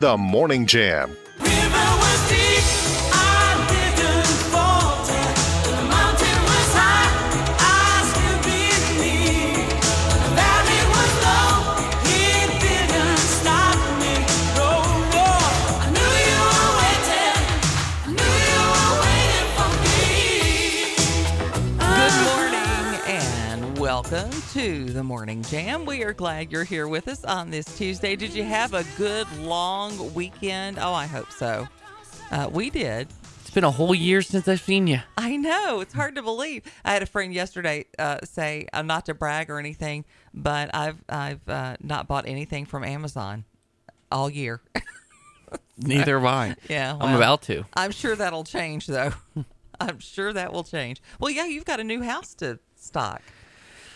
The Morning Jam. To the Morning Jam. We are glad you're here with us on this Tuesday. Did you have a good long weekend? Oh, I hope so. Uh, we did. It's been a whole year since I've seen you. I know it's hard to believe. I had a friend yesterday uh, say, "I'm not to brag or anything, but I've I've uh, not bought anything from Amazon all year." Neither have I. yeah, I'm about to. I'm sure that'll change though. I'm sure that will change. Well, yeah, you've got a new house to stock.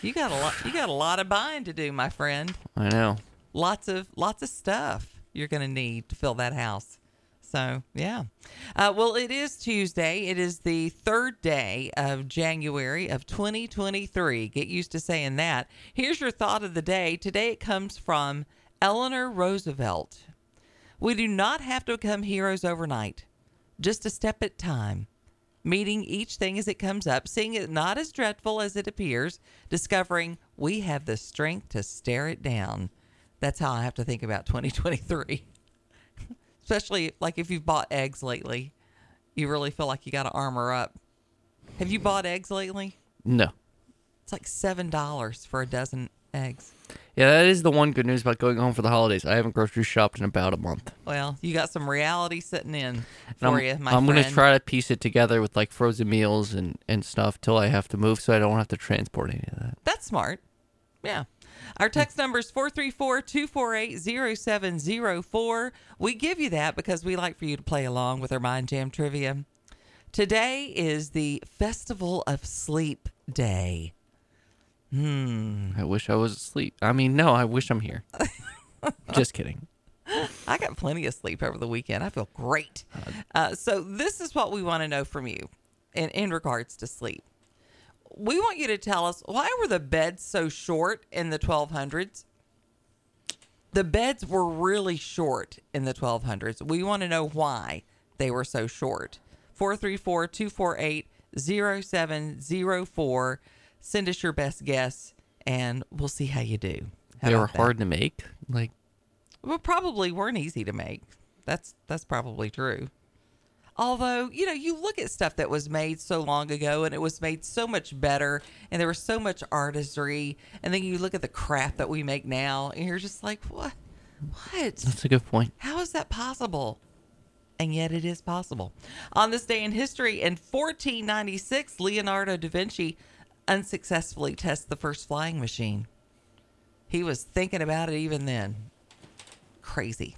You got a lot. You got a lot of buying to do, my friend. I know. Lots of lots of stuff you're going to need to fill that house. So yeah. Uh, well, it is Tuesday. It is the third day of January of 2023. Get used to saying that. Here's your thought of the day. Today it comes from Eleanor Roosevelt. We do not have to become heroes overnight, just a step at a time. Meeting each thing as it comes up, seeing it not as dreadful as it appears, discovering we have the strength to stare it down. That's how I have to think about 2023. Especially like if you've bought eggs lately, you really feel like you got to armor up. Have you bought eggs lately? No. It's like $7 for a dozen eggs. Yeah, that is the one good news about going home for the holidays. I haven't grocery shopped in about a month. Well, you got some reality sitting in for I'm, you, my I'm friend. gonna try to piece it together with like frozen meals and and stuff till I have to move, so I don't have to transport any of that. That's smart. Yeah. Our hmm. text number is 434 248 0704. We give you that because we like for you to play along with our Mind Jam trivia. Today is the Festival of Sleep Day. Hmm. I wish I was asleep. I mean, no, I wish I'm here. Just kidding. I got plenty of sleep over the weekend. I feel great. Uh, so, this is what we want to know from you in, in regards to sleep. We want you to tell us why were the beds so short in the 1200s? The beds were really short in the 1200s. We want to know why they were so short. 434 248 0704. Send us your best guess and we'll see how you do. How they were that? hard to make. Like well, probably weren't easy to make. That's that's probably true. Although, you know, you look at stuff that was made so long ago and it was made so much better and there was so much artistry and then you look at the crap that we make now and you're just like, "What? What? that's a good point. How is that possible?" And yet it is possible. On this day in history in 1496, Leonardo da Vinci unsuccessfully test the first flying machine. He was thinking about it even then crazy.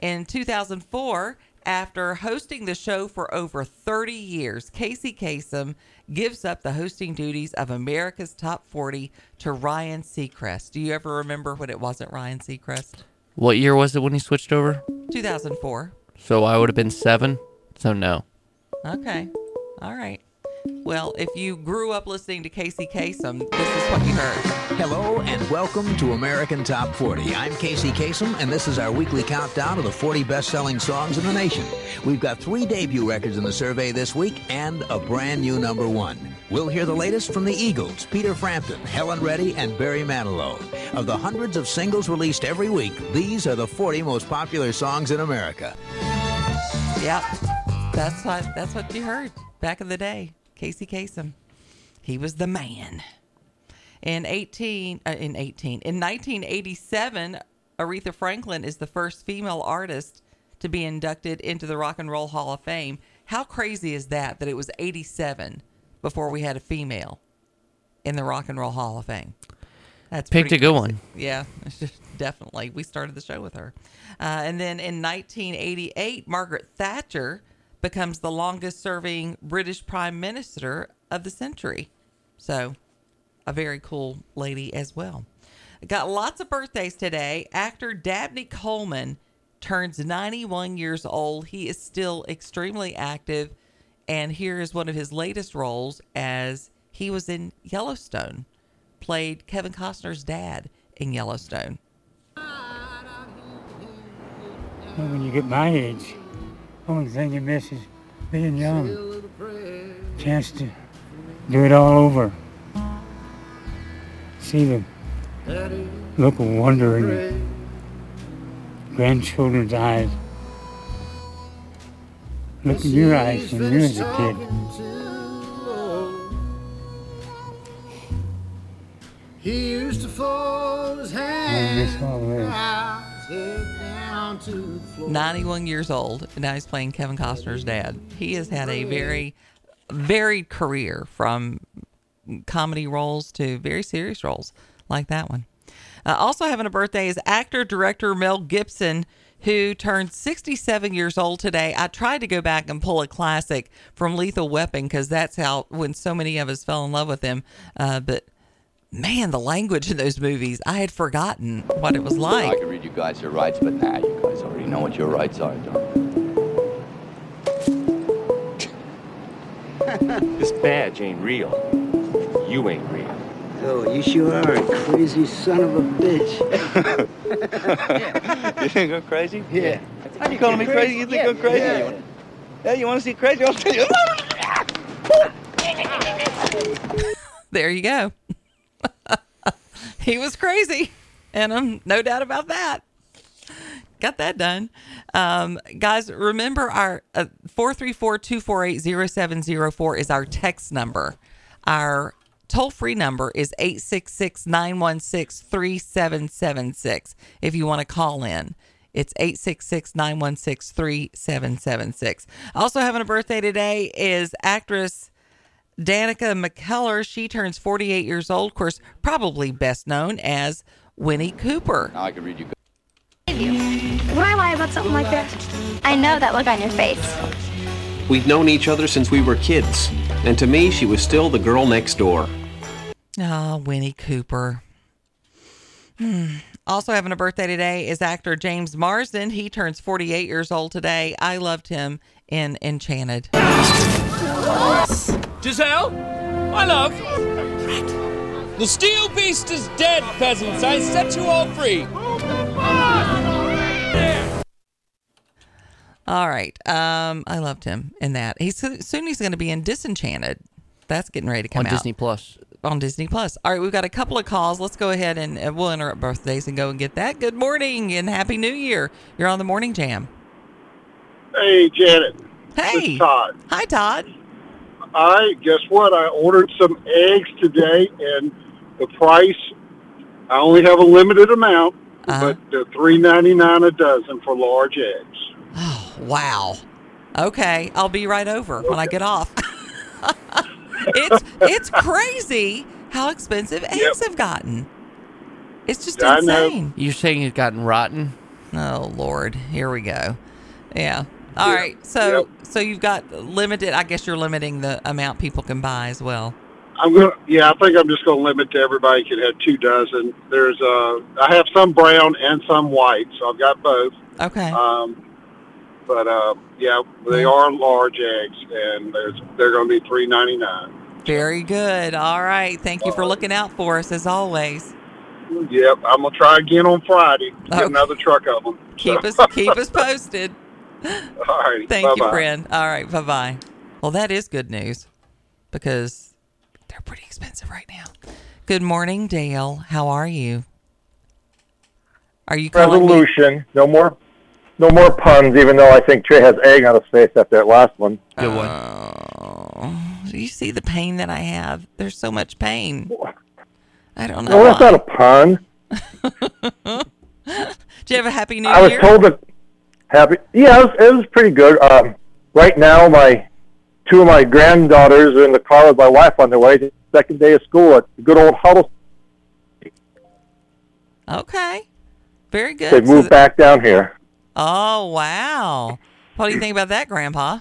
In 2004, after hosting the show for over 30 years, Casey Kasem gives up the hosting duties of America's Top 40 to Ryan Seacrest. Do you ever remember when it wasn't Ryan Seacrest? What year was it when he switched over? 2004. So I would have been seven. So no. Okay. All right. Well, if you grew up listening to Casey Kasem, this is what you heard. Hello and welcome to American Top 40. I'm Casey Kasem, and this is our weekly countdown of the 40 best-selling songs in the nation. We've got three debut records in the survey this week and a brand new number one. We'll hear the latest from the Eagles, Peter Frampton, Helen Reddy, and Barry Manilow. Of the hundreds of singles released every week, these are the 40 most popular songs in America. Yep. That's what that's what you heard back in the day. Casey Kasem. He was the man. In 18 uh, in 18 in 1987, Aretha Franklin is the first female artist to be inducted into the Rock and Roll Hall of Fame. How crazy is that that it was 87 before we had a female in the Rock and Roll Hall of Fame? That's Picked a good crazy. one. Yeah, definitely. We started the show with her. Uh, and then in 1988, Margaret Thatcher becomes the longest serving British Prime Minister of the century. So, a very cool lady as well. Got lots of birthdays today. Actor Dabney Coleman turns 91 years old. He is still extremely active. And here is one of his latest roles as he was in Yellowstone, played Kevin Costner's dad in Yellowstone. When you get my age, only thing you miss is being young. Chance to do it all over. See the look of wonder in your grandchildren's eyes. Look in your eyes when you was a kid. He used to fold his I miss hands 91 years old, and now he's playing Kevin Costner's dad. He has had a very varied career from comedy roles to very serious roles like that one. Uh, also having a birthday is actor director Mel Gibson, who turned 67 years old today. I tried to go back and pull a classic from Lethal Weapon because that's how when so many of us fell in love with him. Uh, but man, the language in those movies, I had forgotten what it was like. I could read you guys your rights, but now you guys already know what your rights are, don't This badge ain't real. You ain't real. Oh, you sure are a crazy son of a bitch. you think I'm crazy? Yeah. Are you calling me crazy? You think I'm crazy? Yeah. You wanna, yeah, you want to see crazy? I'll tell you. there you go. He was crazy, and um, no doubt about that. Got that done. Um, guys, remember our uh, 434-248-0704 is our text number. Our toll-free number is 866-916-3776 if you want to call in. It's 866-916-3776. Also having a birthday today is actress Danica McKellar, she turns 48 years old. Of course, probably best known as Winnie Cooper. Now I can read you. Would I lie about something like that? I know that look on your face. We've known each other since we were kids, and to me, she was still the girl next door. Ah, Winnie Cooper. Hmm. Also having a birthday today is actor James Marsden. He turns 48 years old today. I loved him in Enchanted. Giselle, my love. The steel beast is dead, peasants. I set you all free. All right. Um, I loved him in that. He's soon he's going to be in Disenchanted. That's getting ready to come on out. On Disney Plus. on Disney Plus. All right, we've got a couple of calls. Let's go ahead and uh, we'll interrupt birthdays and go and get that. Good morning and happy New Year. You're on the morning jam. Hey, Janet. Hey. This is Todd. Hi, Todd. I guess what? I ordered some eggs today, and the price. I only have a limited amount, Uh-huh. but they're three ninety nine a dozen for large eggs. Oh wow. Okay, I'll be right over when I get off. it's it's crazy how expensive eggs have gotten. It's just I know. insane. You're saying it's gotten rotten? Oh Lord, here we go. Yeah. All right. So so you've got limited. I guess you're limiting the amount people can buy as well. I'm gonna. Yeah, I think I'm just gonna limit to everybody can have two dozen. There's uh, I have some brown and some white, so I've got both. Okay. Um, but uh, yeah, they are large eggs, and there's they're going to be three ninety nine. Very good. All right. Thank you for looking out for us as always. Yep, I'm gonna try again on Friday. Get Okay. another truck of them. Keep us keep us posted. All right. Thank you, bye-bye. friend. All right. Bye bye. Well, that is good news because they're pretty expensive right now. Good morning, Dale. How are you? Are you calling me? Resolution. No more, no more puns. Even though I think Trey has egg on his face after that last one. Good one. Oh, do you see the pain that I have? There's so much pain. I don't know. No, that's not a pun. Do you have a happy new I was year? told that happy. Yeah, it was, it was pretty good. Um, right now, my two of my granddaughters are in the car with my wife on their way to the second day of school at good old Huddle. okay. Very good. They So moved th- back down here. Oh, wow. What do you think about that, Grandpa?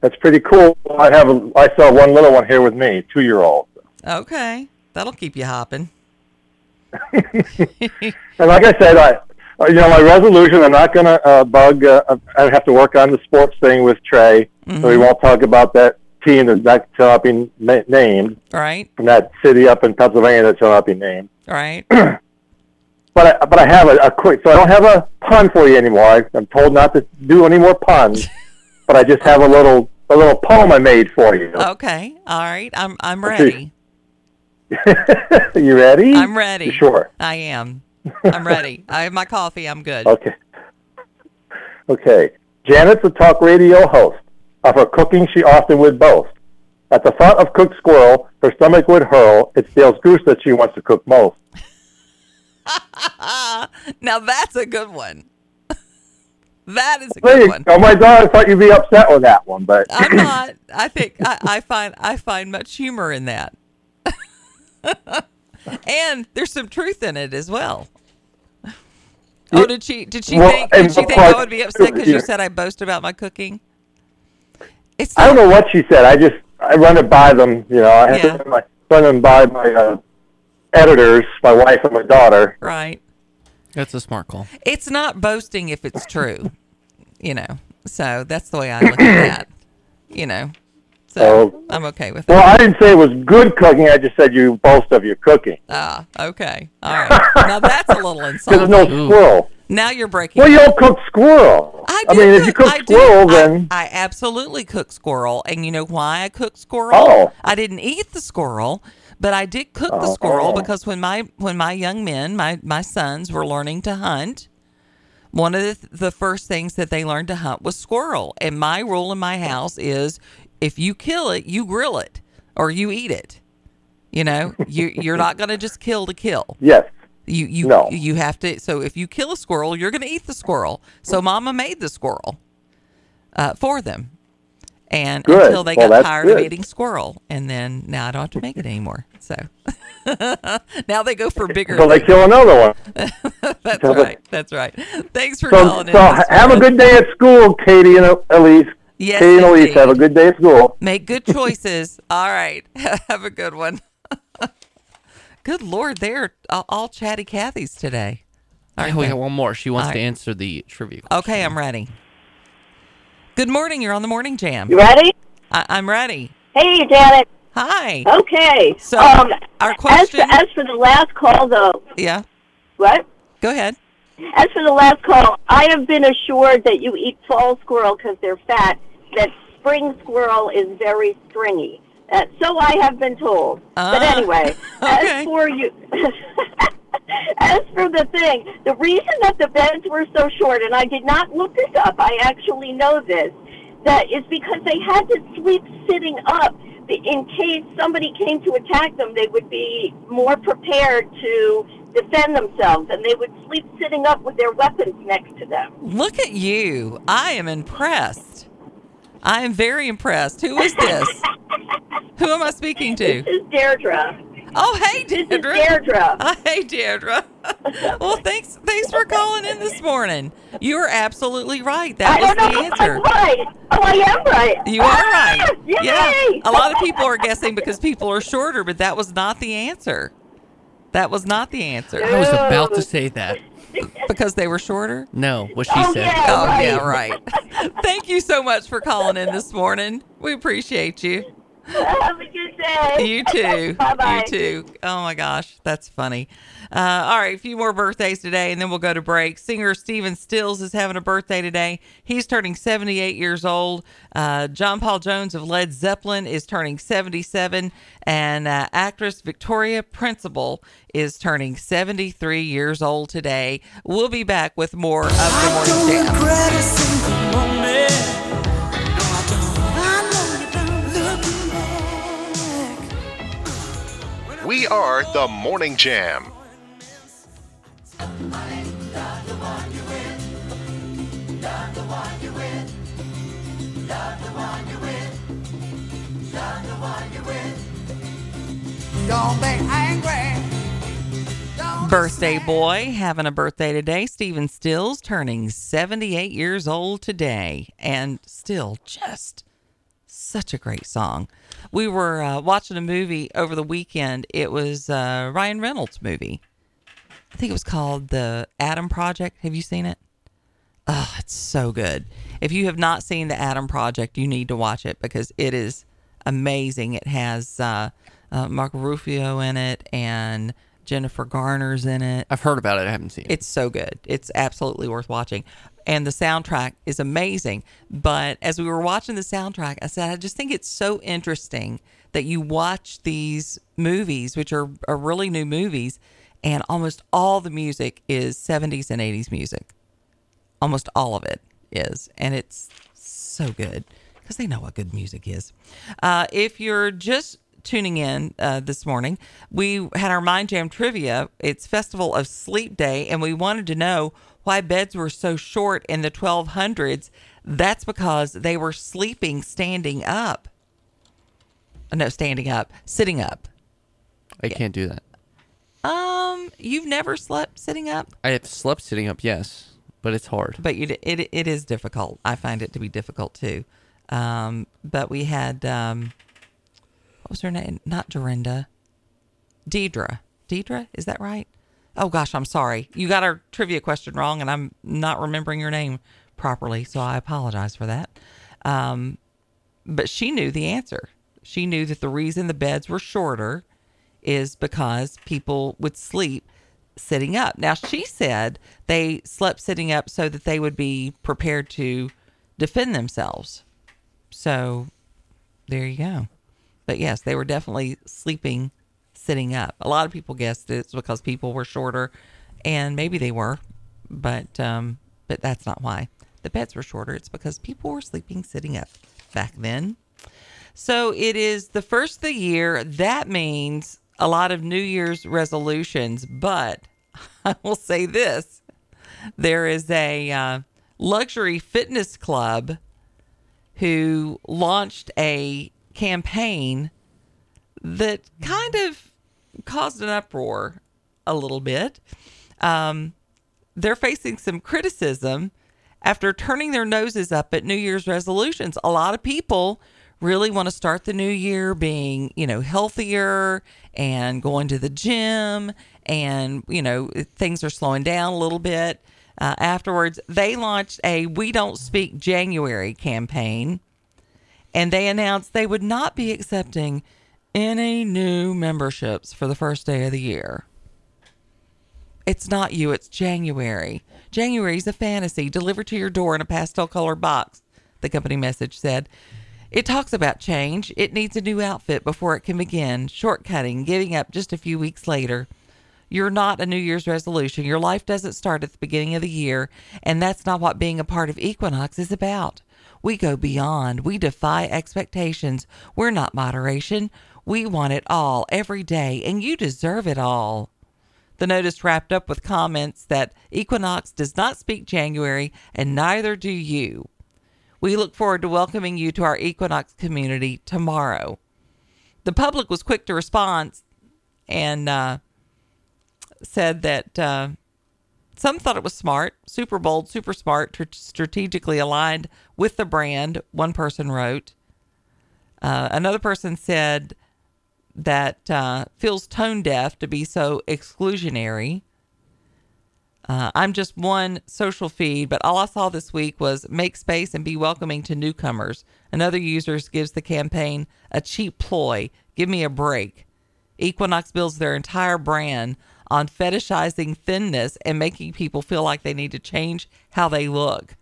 That's pretty cool. I have a, I saw one little one here with me, two year old. Okay. That'll keep you hopping. And like I said, I, you know, my resolution, I'm not going to uh, bug. Uh, I have to work on the sports thing with Trey, so we won't talk about that team that's not shall not be named right. from that city up in Pennsylvania that shall not be named. All right. but I, but I have a, a quick. So I don't have a pun for you anymore. I, I'm told not to do any more puns, but I just have a little a little poem I made for you. Okay. All right. I'm I'm ready. you ready? I'm ready. Sure. I am. I'm ready. I have my coffee. I'm good. Okay. Okay. Janet's a talk radio host. Of her cooking, she often would boast. At the thought of cooked squirrel, her stomach would hurl. It's Dale's goose that she wants to cook most. now that's a good one. that is a There good one. Oh My God! I thought you'd be upset with that one, but I'm not. I think I, I find I find much humor in that, and there's some truth in it as well. Oh, did she? Did she Well, think? Did she of think I would be upset because you said I boast about my cooking? It's I don't know what she said. I just I run it by them. You know, I have Yeah. to run, my, run them by my uh, editors, my wife and my daughter. right. That's a smart call. It's not boasting if it's true, you know. So that's the way I look at that, you know. So Oh. I'm okay with that. Well. I didn't say it was good cooking. I just said you boast of your cooking. Ah, okay, all right. Now that's a little insulting. there's no squirrel. Now you're breaking. Well, you don't cook squirrel. I, I do mean, if you cook I squirrel, I- then I, absolutely cook squirrel, and you know why I cook squirrel? Oh. I didn't eat the squirrel, but I did cook the squirrel because when my when my young men, my my sons, were learning to hunt, one of the the first things that they learned to hunt was squirrel. And my rule in my house is, if you kill it, you grill it or you eat it. You know, you you're not going to just kill to kill. yes. You you No. you have to. So if you kill a squirrel, you're going to eat the squirrel. So Mama made the squirrel uh, for them, and Good. until they Well, got tired of eating squirrel, and then now I don't have to make it anymore. So now they go for bigger. So they kill another one. That's right. That's right. Thanks for So, calling so in. this have a good day at school, Katie and Elise. Yes, Katie and Elise, have a good day at school. Make good choices. all right. have a good one. good Lord, they're all, all chatty Cathys today. All right, we got one more. She wants All to right. answer the trivia. question. Okay, I'm ready. Good morning. You're on the morning jam. You ready? I, I'm ready. Hey, Janet. Hi. Okay. So, um, our as question- for, as for the last call, though, Yeah. what? Go ahead. As for the last call, I have been assured that you eat fall squirrel because they're fat. That spring squirrel is very stringy. Uh, so I have been told. but Ah, anyway, okay. as for you, as for the thing, the reason that the beds were so short, and I did not look this up, I actually know this, that is because they had to sleep sitting up in case somebody came to attack them. They would be more prepared to defend themselves, and they would sleep sitting up with their weapons next to them. Look at you. I am impressed. I am very impressed. Who is this? Who am I speaking to? This is Deirdre. Oh, hey, This is Deirdre. Deirdre. Uh, hey, Deirdre. well, thanks. Thanks for calling in this morning. You are absolutely right. That I was don't the answer. I'm right. Oh, I am right. You are right. Ah! Yeah. A lot of people are guessing because people are shorter, but that was not the answer. That was not the answer. I was about to say that. Because they were shorter? No, what she Oh, said. yeah. Oh, right. yeah, right. Thank you so much for calling in this morning. We appreciate you. Have a good day. You too. Bye-bye. You too. Oh my gosh, that's funny. Uh, all right, a few more birthdays today, and then we'll go to break. Singer Stephen Stills is having a birthday today. He's turning 78 years old. Uh, John Paul Jones of Led Zeppelin is turning 77, and uh, actress Victoria Principal is turning 73 years old today. We'll be back with more of the morning jam. We are the Morning Jam. Don't be angry. Birthday boy having a birthday today. Stephen Stills turning 78 years old today, and still just such a great song. We were uh, watching a movie over the weekend. It was uh, Ryan Reynolds' movie. I think it was called The Adam Project. Have you seen it? Oh, it's so good. If you have not seen The Adam Project, you need to watch it because it is amazing. It has uh, uh, Mark Ruffalo in it and Jennifer Garner's in it. I've heard about it. I haven't seen it. It's so good. It's absolutely worth watching. And the soundtrack is amazing. But as we were watching the soundtrack, I said, I just think it's so interesting that you watch these movies, which are, are really new movies, and almost all the music is 70s and 80s music. Almost all of it is. And it's so good because they know what good music is. Uh, if you're just tuning in uh, this morning, we had our Mind Jam trivia. It's Festival of Sleep Day, and we wanted to know why beds were so short in the 1200s. That's because they were sleeping standing up. No, standing up, sitting up. I can't do that. Um, you've never slept sitting up, I have slept sitting up, yes, but it's hard. but you, it it is difficult. I find it to be difficult too. Um, but we had um, what was her name? Not Dorinda, Deidre. Deidre, is that right? Oh gosh, I'm sorry. You got our trivia question wrong, and I'm not remembering your name properly, so I apologize for that. Um, but she knew the answer. She knew that the reason the beds were shorter is because people would sleep sitting up. Now, she said they slept sitting up so that they would be prepared to defend themselves. So there you go. But yes, they were definitely sleeping sitting up. A lot of people guessed it's because people were shorter, and maybe they were, but um, but that's not why. The beds were shorter. It's because people were sleeping sitting up back then. So it is the first of the year. That means a lot of New Year's resolutions. But I will say this there is a uh, luxury fitness club who launched a campaign that kind of caused an uproar a little bit. Um, they're facing some criticism after turning their noses up at New Year's resolutions. A lot of people really want to start the new year being, you know, healthier and going to the gym and, you know, things are slowing down a little bit. Uh, afterwards, they launched a We Don't Speak January campaign and they announced they would not be accepting any new memberships for the first day of the year. It's not you, it's January. January's a fantasy delivered to your door in a pastel colored box, the company message said. It talks about change. It needs a new outfit before it can begin, shortcutting, giving up just a few weeks later. You're not a New Year's resolution. Your life doesn't start at the beginning of the year, and that's not what being a part of Equinox is about. We go beyond. We defy expectations. We're not moderation. We want it all every day, and you deserve it all. The notice wrapped up with comments that Equinox does not speak January, and neither do you. We look forward to welcoming you to our Equinox community tomorrow. The public was quick to respond and uh, said that uh, some thought it was smart, super bold, super smart, tr- strategically aligned with the brand, one person wrote. Uh, another person said that uh, feels tone deaf to be so exclusionary. Uh, I'm just one social feed, but all I saw this week was make space and be welcoming to newcomers. Another user gives the campaign a cheap ploy. Give me a break. Equinox builds their entire brand on fetishizing thinness and making people feel like they need to change how they look.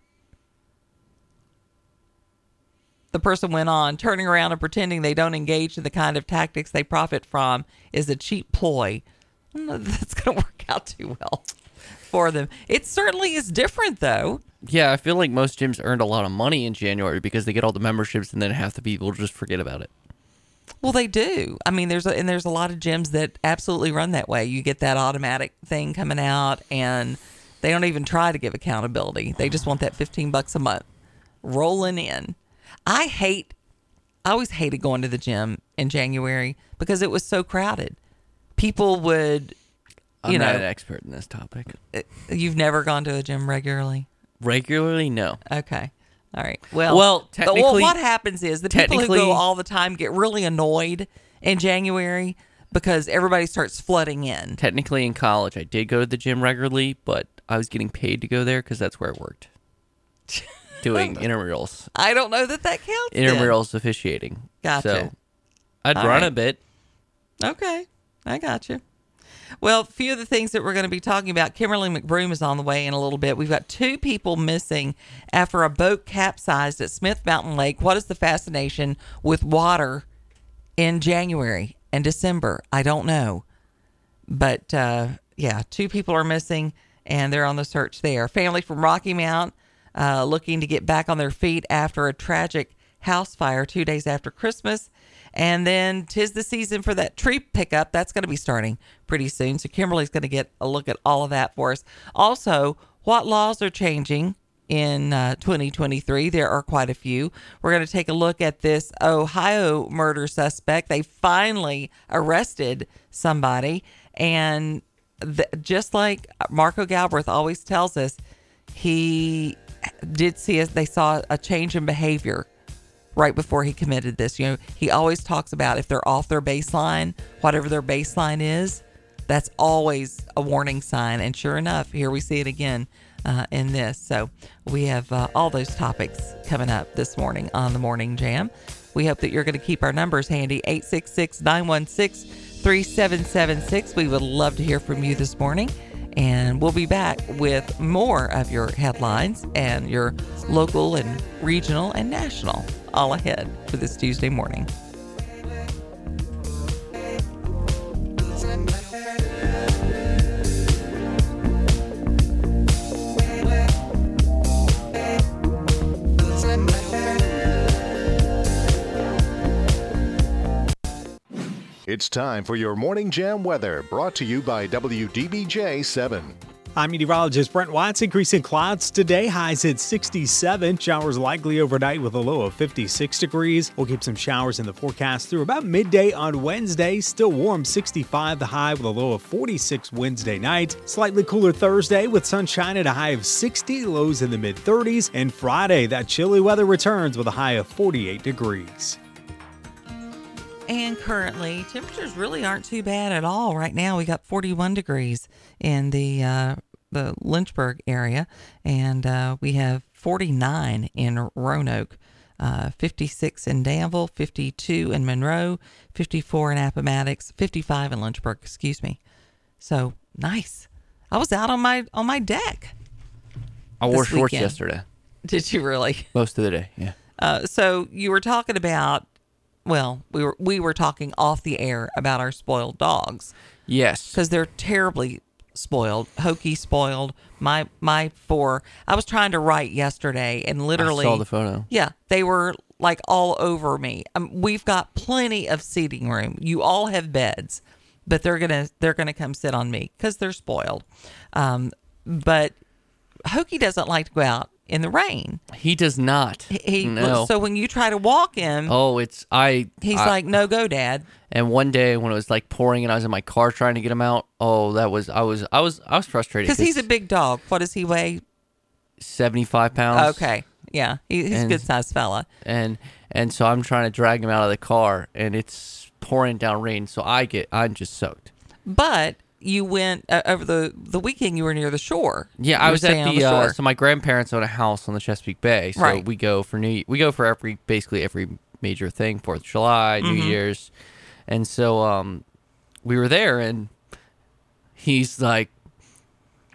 The person went on, turning around and pretending they don't engage in the kind of tactics they profit from is a cheap ploy. That's going to work out too well for them. It certainly is different, though. Yeah, I feel like most gyms earned a lot of money in January because they get all the memberships and then half the people just forget about it. Well, they do. I mean, there's a, and there's a lot of gyms that absolutely run that way. You get that automatic thing coming out, and they don't even try to give accountability. They just want that 15 bucks a month rolling in. I hate. I always hated going to the gym in January because it was so crowded. People would, you I'm know, not an expert in this topic. Uh, you've never gone to a gym regularly. Regularly, no. Okay. All right. Well, Well, uh, the- technically- what happens is the people who go all the time get really annoyed in January because everybody starts flooding in. Technically, in college, I did go to the gym regularly, but I was getting paid to go there because that's where I worked, doing intramurals, I don't know that that counts. then. intramurals officiating. Gotcha. So I'd All run right. a bit. Okay, I got you. Well, a few of the things that we're going to be talking about. Kimberly McBroom is on the way in a little bit. We've got two people missing after a boat capsized at Smith Mountain Lake. What is the fascination with water in January and December? I don't know. But uh, yeah, two people are missing and they're on the search there. Family from Rocky Mount uh, looking to get back on their feet after a tragic house fire two days after Christmas. And then tis the season for that tree pickup. That's going to be starting pretty soon. So Kimberly's going to get a look at all of that for us. Also, what laws are changing in uh, 2023? There are quite a few. We're going to take a look at this Ohio murder suspect. They finally arrested somebody. And th- just like Marco Galbraith always tells us, he did see us, they saw a change in behavior right before he committed this. You know, he always talks about if they're off their baseline, whatever their baseline is, that's always a warning sign. And sure enough, here we see it again uh, in this. So we have uh, all those topics coming up this morning on the Morning Jam. We hope that you're going to keep our numbers handy 866 916 3776. We would love to hear from you this morning. And we'll be back with more of your headlines and your local and regional and national all ahead for this Tuesday morning. It's time for your Morning Jam weather, brought to you by WDBJ 7. I'm meteorologist Brent Watts. Increasing clouds today, highs at 67. Showers likely overnight with a low of 56 degrees. We'll keep some showers in the forecast through about midday on Wednesday. Still warm, 65 the high with a low of 46 Wednesday night. Slightly cooler Thursday with sunshine at a high of 60, lows in the mid 30s. And Friday, that chilly weather returns with a high of 48 degrees. And currently, temperatures really aren't too bad at all. Right now, we got 41 degrees in the uh, the Lynchburg area, and uh, we have 49 in Roanoke, uh, 56 in Danville, 52 in Monroe, 54 in Appomattox, 55 in Lynchburg. Excuse me. So nice. I was out on my on my deck. I wore shorts weekend. yesterday. Did you really? Most of the day, yeah. Uh, so you were talking about, well, we were we were talking off the air about our spoiled dogs. Yes, because they're terribly spoiled. Hokey spoiled. My my four. I was trying to write yesterday, and literally I saw the photo. Yeah, they were like all over me. Um, we've got plenty of seating room. You all have beds, but they're gonna they're gonna come sit on me because they're spoiled. Um, but Hokey doesn't like to go out in the rain. He does not. He no. so when you try to walk him, Oh, it's I. he's I- like, "No go, Dad." And one day when it was like pouring and I was in my car trying to get him out, oh, that was I was I was I was frustrated Because he's a big dog. What does he weigh? seventy five pounds. Okay, yeah, he, he's a good sized fella. And and so I'm trying to drag him out of the car and it's pouring down rain, so I get I'm just soaked. But you went uh, over the the weekend. You were near the shore. Yeah, You I was at on the, uh, so my grandparents own a house on the Chesapeake Bay, so Right. we go for New we go for every basically every major thing, Fourth of July, New Mhm. Year's, and so um, we were there, and he's like,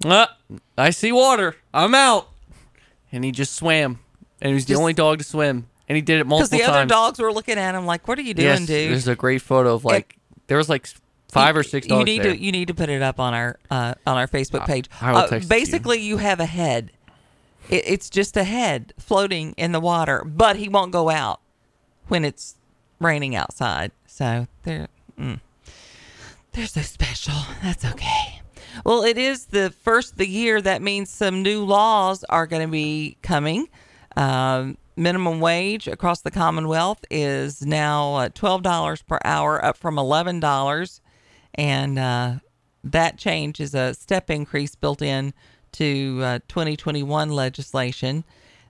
ah, "I see water, I'm out," and he just swam, and he was the only dog to swim, and he did it Because multiple the other times. dogs were looking at him like, "What are you doing, yes, dude?" there's a great photo of like there was like five or six you need there. to you need to put it up on our uh, on our Facebook page. I will Uh, text to you. basically, you. have a head. It, it's just a head floating in the water, but he won't go out when it's raining outside. So they're mm, they're so special. That's okay. Well, it is the first of the year. That means some new laws are going to be coming. Um, minimum wage across the Commonwealth is now uh, twelve dollars per hour, up from eleven dollars, and uh, that change is a step increase built in to uh, 2021 legislation.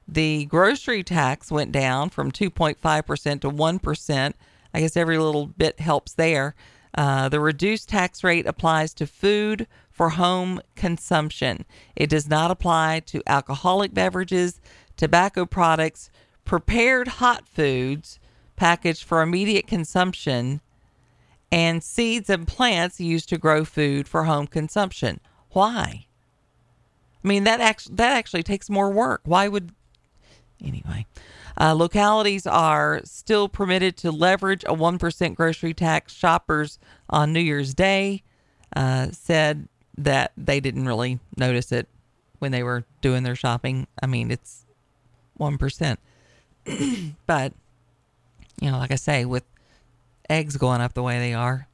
The grocery tax went down from 2.5% to 1%. I guess every little bit helps there. Uh, the reduced tax rate applies to food for home consumption. It does not apply to alcoholic beverages, tobacco products, prepared hot foods packaged for immediate consumption, and seeds and plants used to grow food for home consumption. Why? I mean that actually that actually takes more work. Why would anyway? Uh, localities are still permitted to leverage a one percent grocery tax. Shoppers on New Year's Day uh, said that they didn't really notice it when they were doing their shopping. I mean, it's one percent, but you know, like I say, with eggs going up the way they are,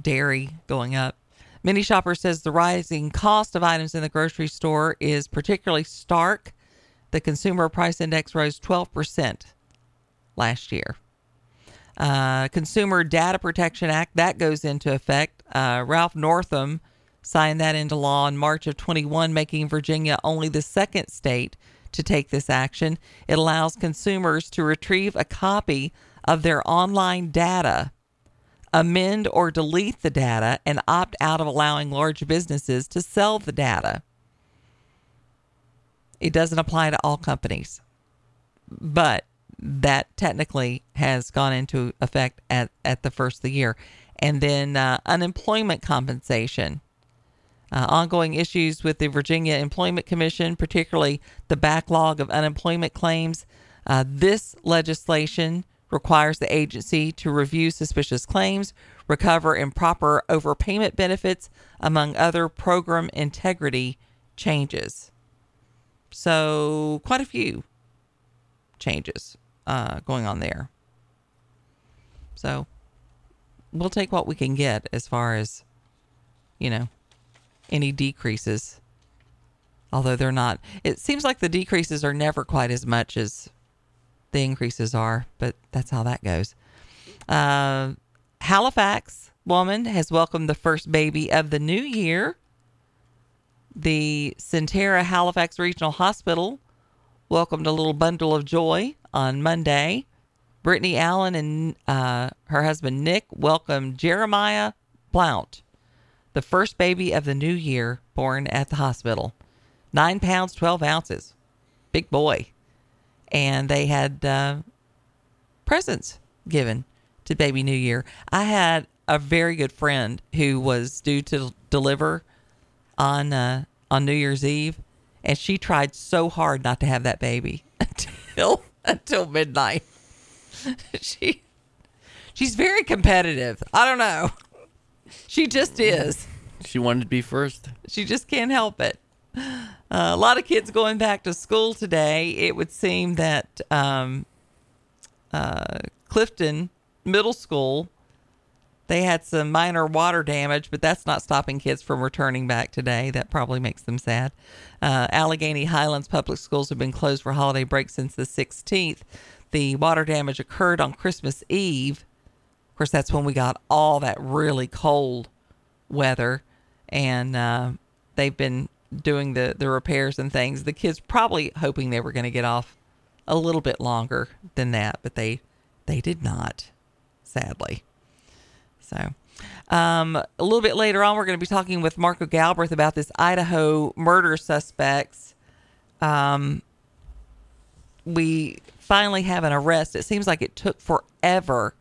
dairy going up. Many shoppers says the rising cost of items in the grocery store is particularly stark. The consumer price index rose 12% last year. Uh, consumer Data Protection Act that goes into effect. Uh, Ralph Northam signed that into law in March of 21, making Virginia only the second state to take this action. It allows consumers to retrieve a copy of their online data, amend or delete the data, and opt out of allowing large businesses to sell the data. It doesn't apply to all companies, but that technically has gone into effect at, at the first of the year. And then uh, unemployment compensation. Uh, ongoing issues with the Virginia Employment Commission, particularly the backlog of unemployment claims. Uh, this legislation requires the agency to review suspicious claims, recover improper overpayment benefits, among other program integrity changes. So, quite a few changes uh, going on there. So, we'll take what we can get as far as, you know, any decreases. Although they're not, it seems like the decreases are never quite as much as the increases are, but that's how that goes. Uh, Halifax woman has welcomed the first baby of the new year. The Sentara Halifax Regional Hospital welcomed a little bundle of joy on Monday. Brittany Allen and uh, her husband Nick welcomed Jeremiah Blount, the first baby of the new year born at the hospital. Nine pounds, 12 ounces. Big boy. And they had uh, presents given to baby New Year. I had a very good friend who was due to deliver on uh, on New Year's Eve, and she tried so hard not to have that baby until until midnight. she she's very competitive. I don't know. She just is. She wanted to be first. She just can't help it. Uh, a lot of kids going back to school today. It would seem that um, uh, Clifton Middle School they had some minor water damage, but that's not stopping kids from returning back today. That probably makes them sad. Uh, Allegheny Highlands Public Schools have been closed for holiday break since the 16th. The water damage occurred on Christmas Eve. Of course, that's when we got all that really cold weather, and uh, they've been doing the, the repairs and things. The kids probably hoping they were going to get off a little bit longer than that, but they they did not, sadly. So, um, a little bit later on, we're going to be talking with Marco Galbraith about this Idaho murder suspects. Um, we finally have an arrest. It seems like it took forever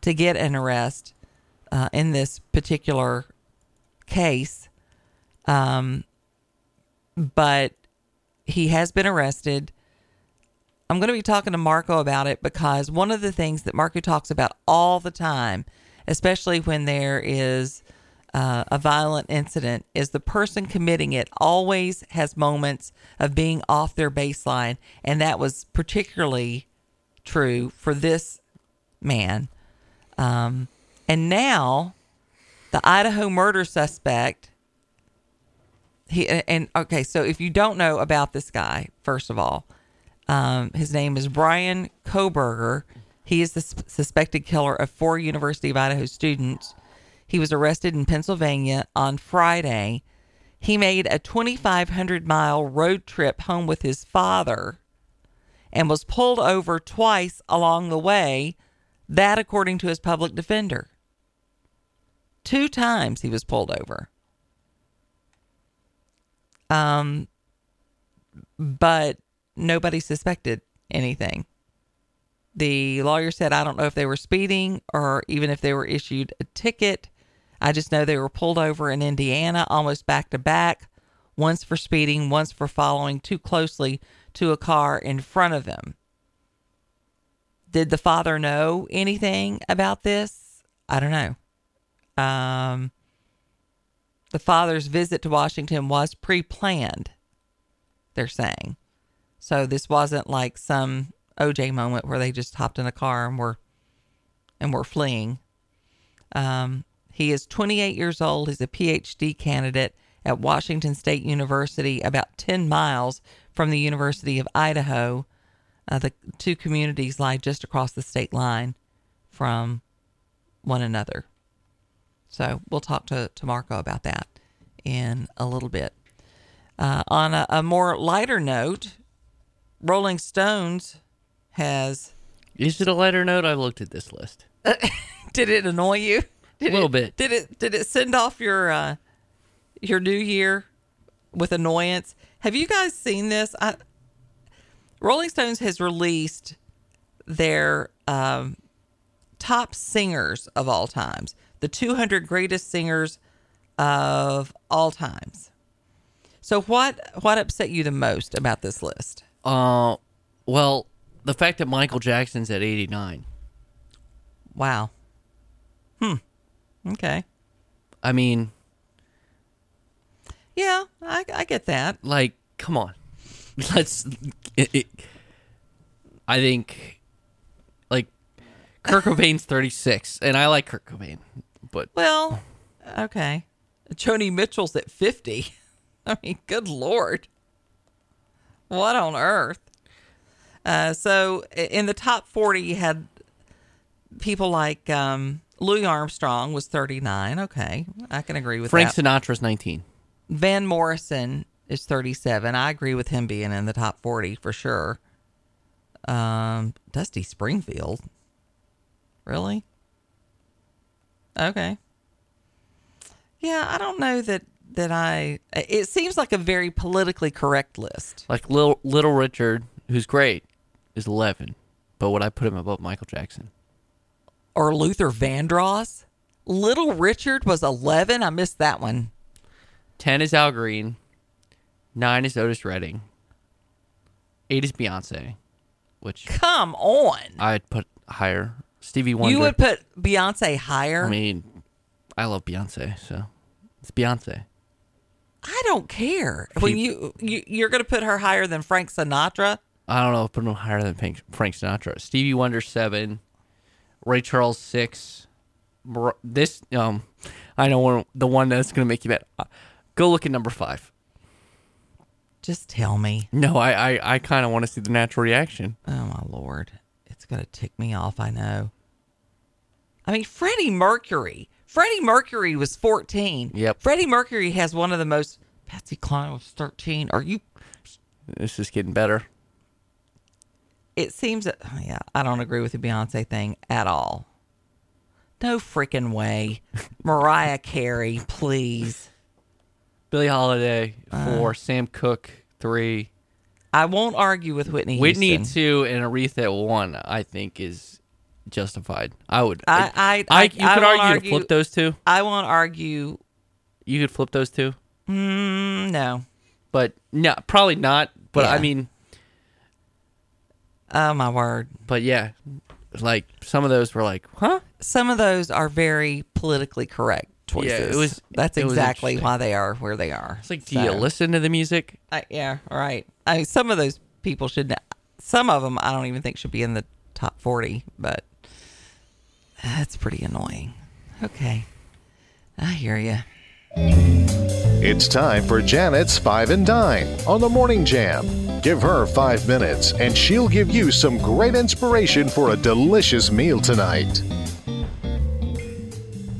to get an arrest uh, in this particular case. Um, but he has been arrested. I'm going to be talking to Marco about it because one of the things that Marco talks about all the time especially when there is uh, a violent incident, is the person committing it always has moments of being off their baseline. And that was particularly true for this man. Um, and now the Idaho murder suspect. He and okay, so if you don't know about this guy, first of all, um, his name is Bryan Kohberger. He is the suspected killer of four University of Idaho students. He was arrested in Pennsylvania on Friday. He made a 2,500 mile road trip home with his father and was pulled over twice along the way. That, according to his public defender. Two times he was pulled over. Um, but nobody suspected anything The lawyer said, I don't know if they were speeding or even if they were issued a ticket. I just know they were pulled over in Indiana almost back to back, once for speeding, once for following too closely to a car in front of them. Did the father know anything about this? I don't know. Um, the father's visit to Washington was pre planned, they're saying. So this wasn't like some OJ moment where they just hopped in a car and were and were fleeing. Um, he is 28 years old. He's a PhD candidate at Washington State University, about 10 miles from the University of Idaho. Uh, the two communities lie just across the state line from one another. So we'll talk to, to Marco about that in a little bit. Uh, on a, a more lighter note, Rolling Stones has. Is it a lighter note? I looked at this list. did it annoy you? Did A little it- bit. Did it? Did it send off your uh, your new year with annoyance? Have you guys seen this? I, Rolling Stones has released their um, top singers of all times, the 200 greatest singers of all times. So what what upset you the most about this list? Uh, well, the fact that Michael Jackson's at 89. Wow. Hmm. Okay. I mean, Yeah, I, I get that. like, come on. Let's. It, it, I think, like, Kurt Cobain's 36, and I like Kurt Cobain, but Well, okay. Joni Mitchell's at 50. I mean, good lord. What on earth? Uh, so in the top 40, you had people like um, Louis Armstrong was 39. Okay. I can agree with Frank that. Sinatra's 19. Van Morrison is 37. I agree with him being in the top 40 for sure. Um, Dusty Springfield. Really? Okay. Yeah, I don't know that that I it seems like a very politically correct list. Like, Little, Little Richard, who's great, is 11, but would I put him above Michael Jackson? Or Luther Vandross. Little Richard was 11. I missed that one. 10 is Al Green. 9 is Otis Redding. 8 is Beyonce, which Come on. I'd put higher. Stevie Wonder. You would put Beyonce higher? I mean, I love Beyonce, so it's Beyonce. I don't care. When you, you you're going to put her higher than Frank Sinatra? I don't know if put him higher than Frank, Frank Sinatra. Stevie Wonder seven, Ray Charles six. This um, I know one the one that's gonna make you mad. Uh, Go look at number five. Just tell me. No, I I, I kind of want to see the natural reaction. Oh my lord, it's gonna tick me off. I know. I mean, Freddie Mercury. Freddie Mercury was 14. Yep. Freddie Mercury has one of the most. Patsy Cline was 13. Are you? This is getting better. It seems that. oh, yeah, I don't agree with the Beyonce thing at all. No freaking way. Mariah Carey, please. Billie Holiday Uh. Sam Cooke three, I won't argue with Whitney. Whitney Houston. two, and Aretha one. I think is justified. I would. I, I, I, I, you I could argue, argue to flip those two. I won't argue. You could flip those two. Mm, no. but no, probably not. But I mean, Oh my word. but yeah, like some of those were like, huh? Some of those are very politically correct choices. Yeah, it was- That's it exactly interesting. why they are where they are. It's like, do you listen to the music? I, yeah, right. I mean, some of those people should. Some of them I don't even think should be in the top forty, but that's pretty annoying. Okay, I hear you. It's time for Janet's Five and Dine on the Morning Jam. Give her five minutes, and she'll give you some great inspiration for a delicious meal tonight.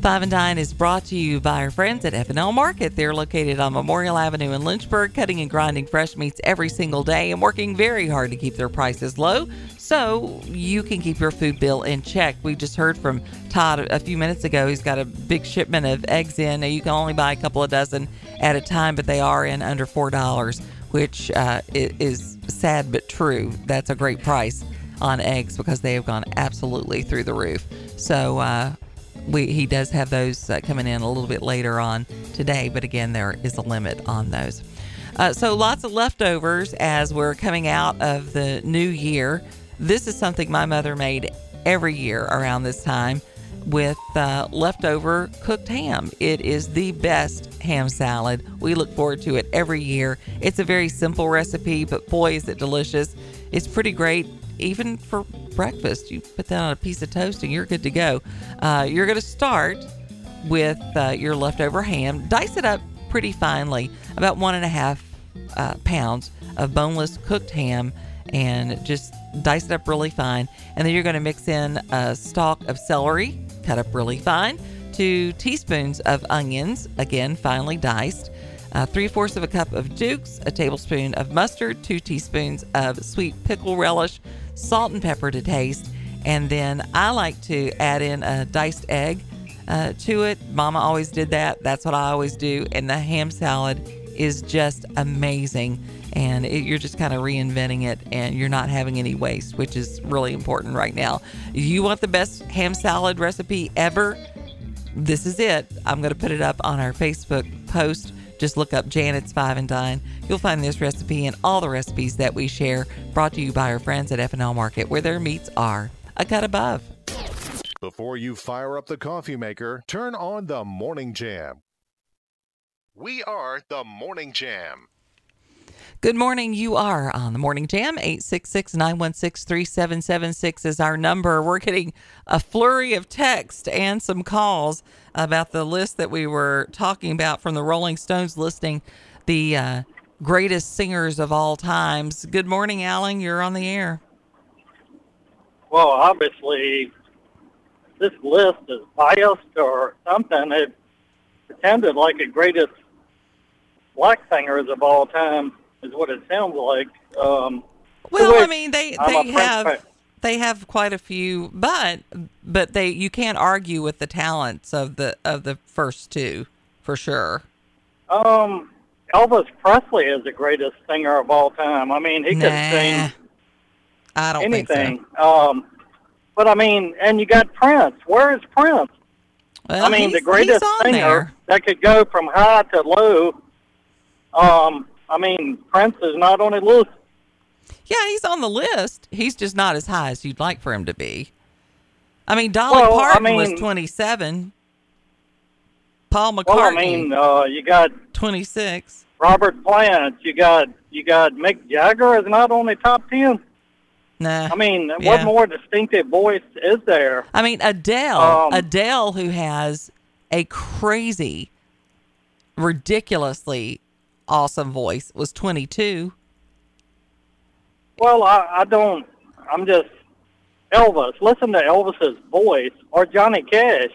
Five and Dine is brought to you by our friends at F&L Market. They're located on Memorial Avenue in Lynchburg, cutting and grinding fresh meats every single day and working very hard to keep their prices low so you can keep your food bill in check. We just heard from Todd a few minutes ago. He's got a big shipment of eggs in. Now, you can only buy a couple of dozen at a time, but they are in under $4, which uh, is sad but true. That's a great price on eggs because they have gone absolutely through the roof. So uh, we he does have those uh, coming in a little bit later on today, but again, there is a limit on those. Uh, so lots of leftovers as we're coming out of the new year. This is something my mother made every year around this time with uh, leftover cooked ham. It is the best ham salad. We look forward to it every year. It's a very simple recipe, but boy, is it delicious. It's pretty great even for breakfast. You put that on a piece of toast and you're good to go. Uh, you're going to start with uh, your leftover ham. Dice it up pretty finely, about one and a half uh, pounds of boneless cooked ham, and just dice it up really fine. And then you're going to mix in a stalk of celery, cut up really fine, two teaspoons of onions, again finely diced. Uh, three fourths of a cup of Duke's, a tablespoon of mustard, two teaspoons of sweet pickle relish, salt and pepper to taste, and then I like to add in a diced egg uh, to it. Mama always did that. That's what I always do. And the ham salad is just amazing. And it, you're just kind of reinventing it and you're not having any waste, which is really important right now. You want the best ham salad recipe ever? This is it. I'm going to put it up on our Facebook post. Just look up Janet's Five and Dine. You'll find this recipe and all the recipes that we share brought to you by our friends at F&L Market, where their meats are a cut above. Before you fire up the coffee maker, turn on the Morning Jam. We are the Morning Jam. Good morning. You are on the Morning Jam. 866 916 3776 is our number. We're getting a flurry of text and some calls about the list that we were talking about from the Rolling Stones listing the uh, greatest singers of all times. Good morning, Alan. You're on the air. Well, obviously, this list is biased or something. It pretended like a greatest black singers of all time is what it sounds like. Um, Well, I mean, they I'm they have fan. They have quite a few, but but they you can't argue with the talents of the of the first two for sure. Um, Elvis Presley is the greatest singer of all time. I mean, he could sing I don't think so. anything. Um, but I mean, and you got Prince. Where is Prince? Well, I mean, the greatest singer there. that could go from high to low. Um, I mean, Prince is not on a list. Yeah, he's on the list. He's just not as high as you'd like for him to be. I mean, Dolly Well, I Parton was 27. Paul McCartney, Well, I mean, uh, you got 26. Robert Plant. You got you got Mick Jagger is not on the top ten. Nah. I mean, yeah. what more distinctive voice is there? I mean, Adele, Um, Adele, who has a crazy, ridiculously awesome voice, was 22. Well, I, I don't. I'm just Elvis. Listen to Elvis's voice or Johnny Cash.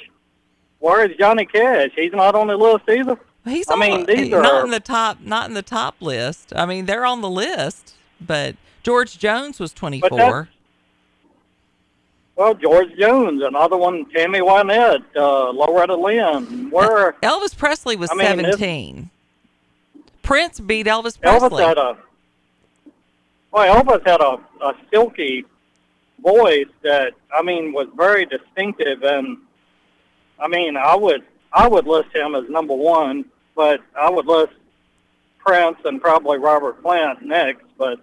Where is Johnny Cash? He's not on the list either. He's I on mean, these not are in the top, not in the top list. I mean, they're on the list, but George Jones was 24. well, George Jones, another one, Tammy Wynette, uh, Loretta Lynn. Where Elvis Presley was I mean, 17. Prince beat Elvis Elvis Presley. had a well, Elvis had a, a silky voice that I mean was very distinctive, and I mean I would I would list him as number one, but I would list Prince and probably Robert Plant next. But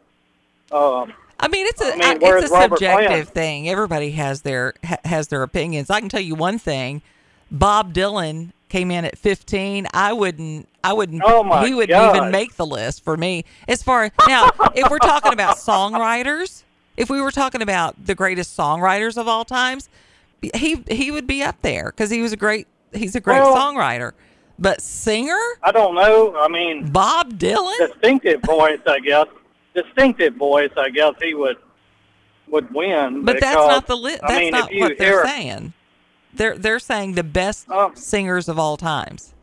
um, I mean, it's a I mean, it's a subjective Plant? thing. Everybody has their ha, has their opinions. I can tell you one thing: Bob Dylan came in at 15. I wouldn't. I wouldn't. Oh, my he wouldn't God. even make the list for me. As far now, if we're talking about songwriters, if we were talking about the greatest songwriters of all times, he he would be up there because he was a great. He's a great Well- songwriter. But singer, I don't know. I mean, Bob Dylan. distinctive voice, I guess. Distinctive voice, I guess he would would win. But that's not the list. I That's mean, not what they're hear, saying. They're they're saying the best Oh. singers of all times.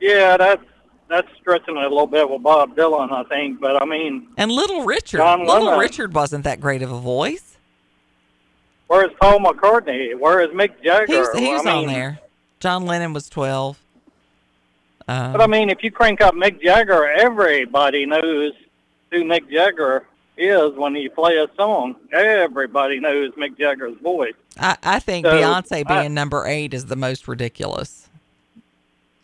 Yeah, that's that's stretching it a little bit with Bob Dylan, I think. But I mean, And Little Richard, John Little Lennon. Richard wasn't that great of a voice. where's Paul McCartney? Where is Mick Jagger? He's he's I on mean, there. John Lennon was twelve. Um, But I mean, if you crank up Mick Jagger, everybody knows who Mick Jagger is when you play a song, everybody knows Mick Jagger's voice. I, I think So, Beyonce I- being number eight is the most ridiculous.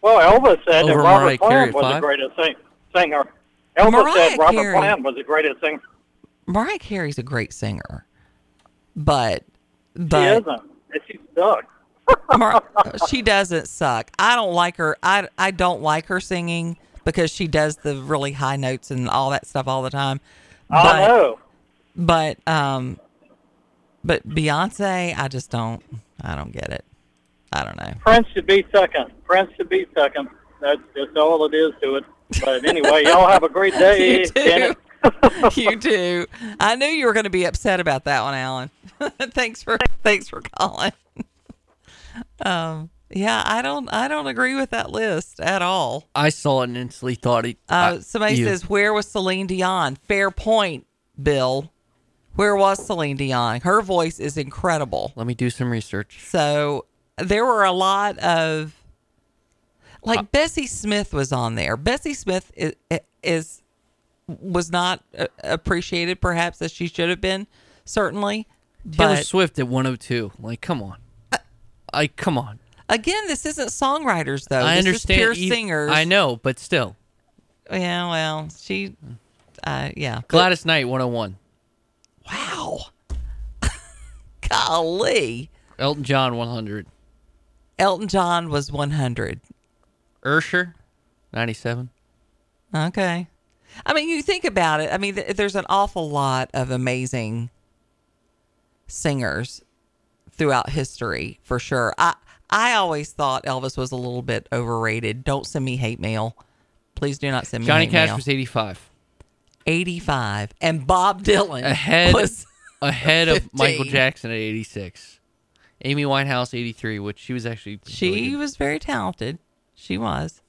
Well, Elvis said that Robert Carey Plant at was the greatest sing- singer. Elvis Mariah said Robert Carey- Plant was the greatest singer. Mariah Carey's a great singer, but She isn't. She sucks. Mar- she doesn't suck. I don't like her. I I don't like her singing because she does the really high notes and all that stuff all the time. I But know. but um but Beyonce, I just don't I don't get it. I don't know. Prince should be second. Prince should be second. That's just all it is to it. But anyway, y'all have a great day. You too. You too. I knew you were going to be upset about that one, Alan. thanks for thanks for calling. um, yeah, I don't I don't agree with that list at all. I saw it and instantly thought he. Uh, somebody you. says, "Where was Celine Dion?" Fair point, Bill. Where was Celine Dion? Her voice is incredible. Let me do some research. So there were a lot of Uh, like Bessie Smith was on there. Bessie Smith is, is was not uh, appreciated perhaps as she should have been, certainly. Taylor But Swift at 102. Like, come on. I come on. Again, this isn't songwriters though. I this understand. Pure you- singers. I know, but still. Yeah, well, she, uh, yeah. Gladys Knight 101. Wow. Golly. Elton John 100. Elton John was 100. Usher 97. Okay. I mean, you think about it. I mean, th- there's an awful lot of amazing singers throughout history, for sure. I I always thought Elvis was a little bit overrated. Don't send me hate mail. Please do not send me Johnny hate Cash mail. was 85. 85. And Bob Dylan Ahead was ahead of Michael Jackson at 86. Amy Winehouse 83, which she was actually She was very talented. She was.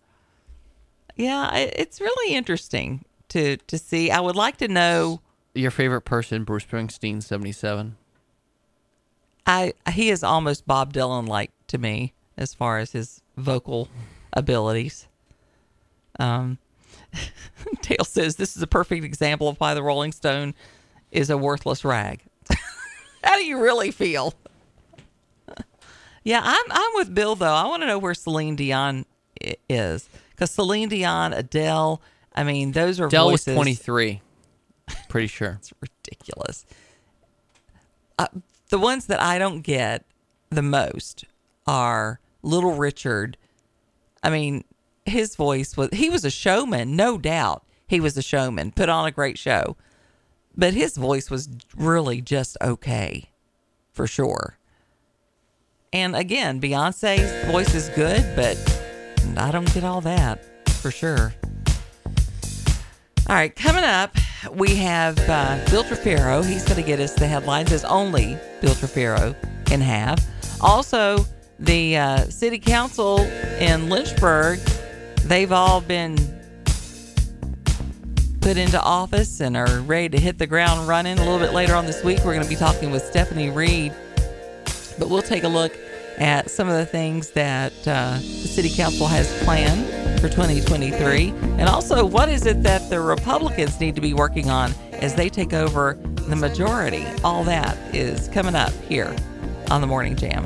Yeah, it's really interesting to to see. I would like to know. your favorite person, Bruce Springsteen 77. I he is almost Bob Dylan like to me as far as his vocal abilities. Um, Dale says this is a perfect example of why the Rolling Stone is a worthless rag. How do you really feel? yeah, I'm I'm with Bill though. I want to know where Celine Dion is because Celine Dion, Adele. I mean, those are Dell was 23. Pretty sure. It's ridiculous. Uh, the ones that I don't get the most are Little Richard. I mean, his voice was, he was a showman, no doubt. He was a showman, put on a great show. But his voice was really just okay, for sure. And again, Beyonce's voice is good, but I don't get all that, for sure. All right, coming up, we have uh, Bill Trefero. He's going to get us the headlines as only Bill Trefero can have. Also, the uh, city council in Lynchburg, they've all been put into office and are ready to hit the ground running. A little bit later on this week, we're going to be talking with Stephanie Reed. But we'll take a look at some of the things that uh, the city council has planned for 2023. And also, what is it that the Republicans need to be working on as they take over the majority? All that is coming up here on the Morning Jam.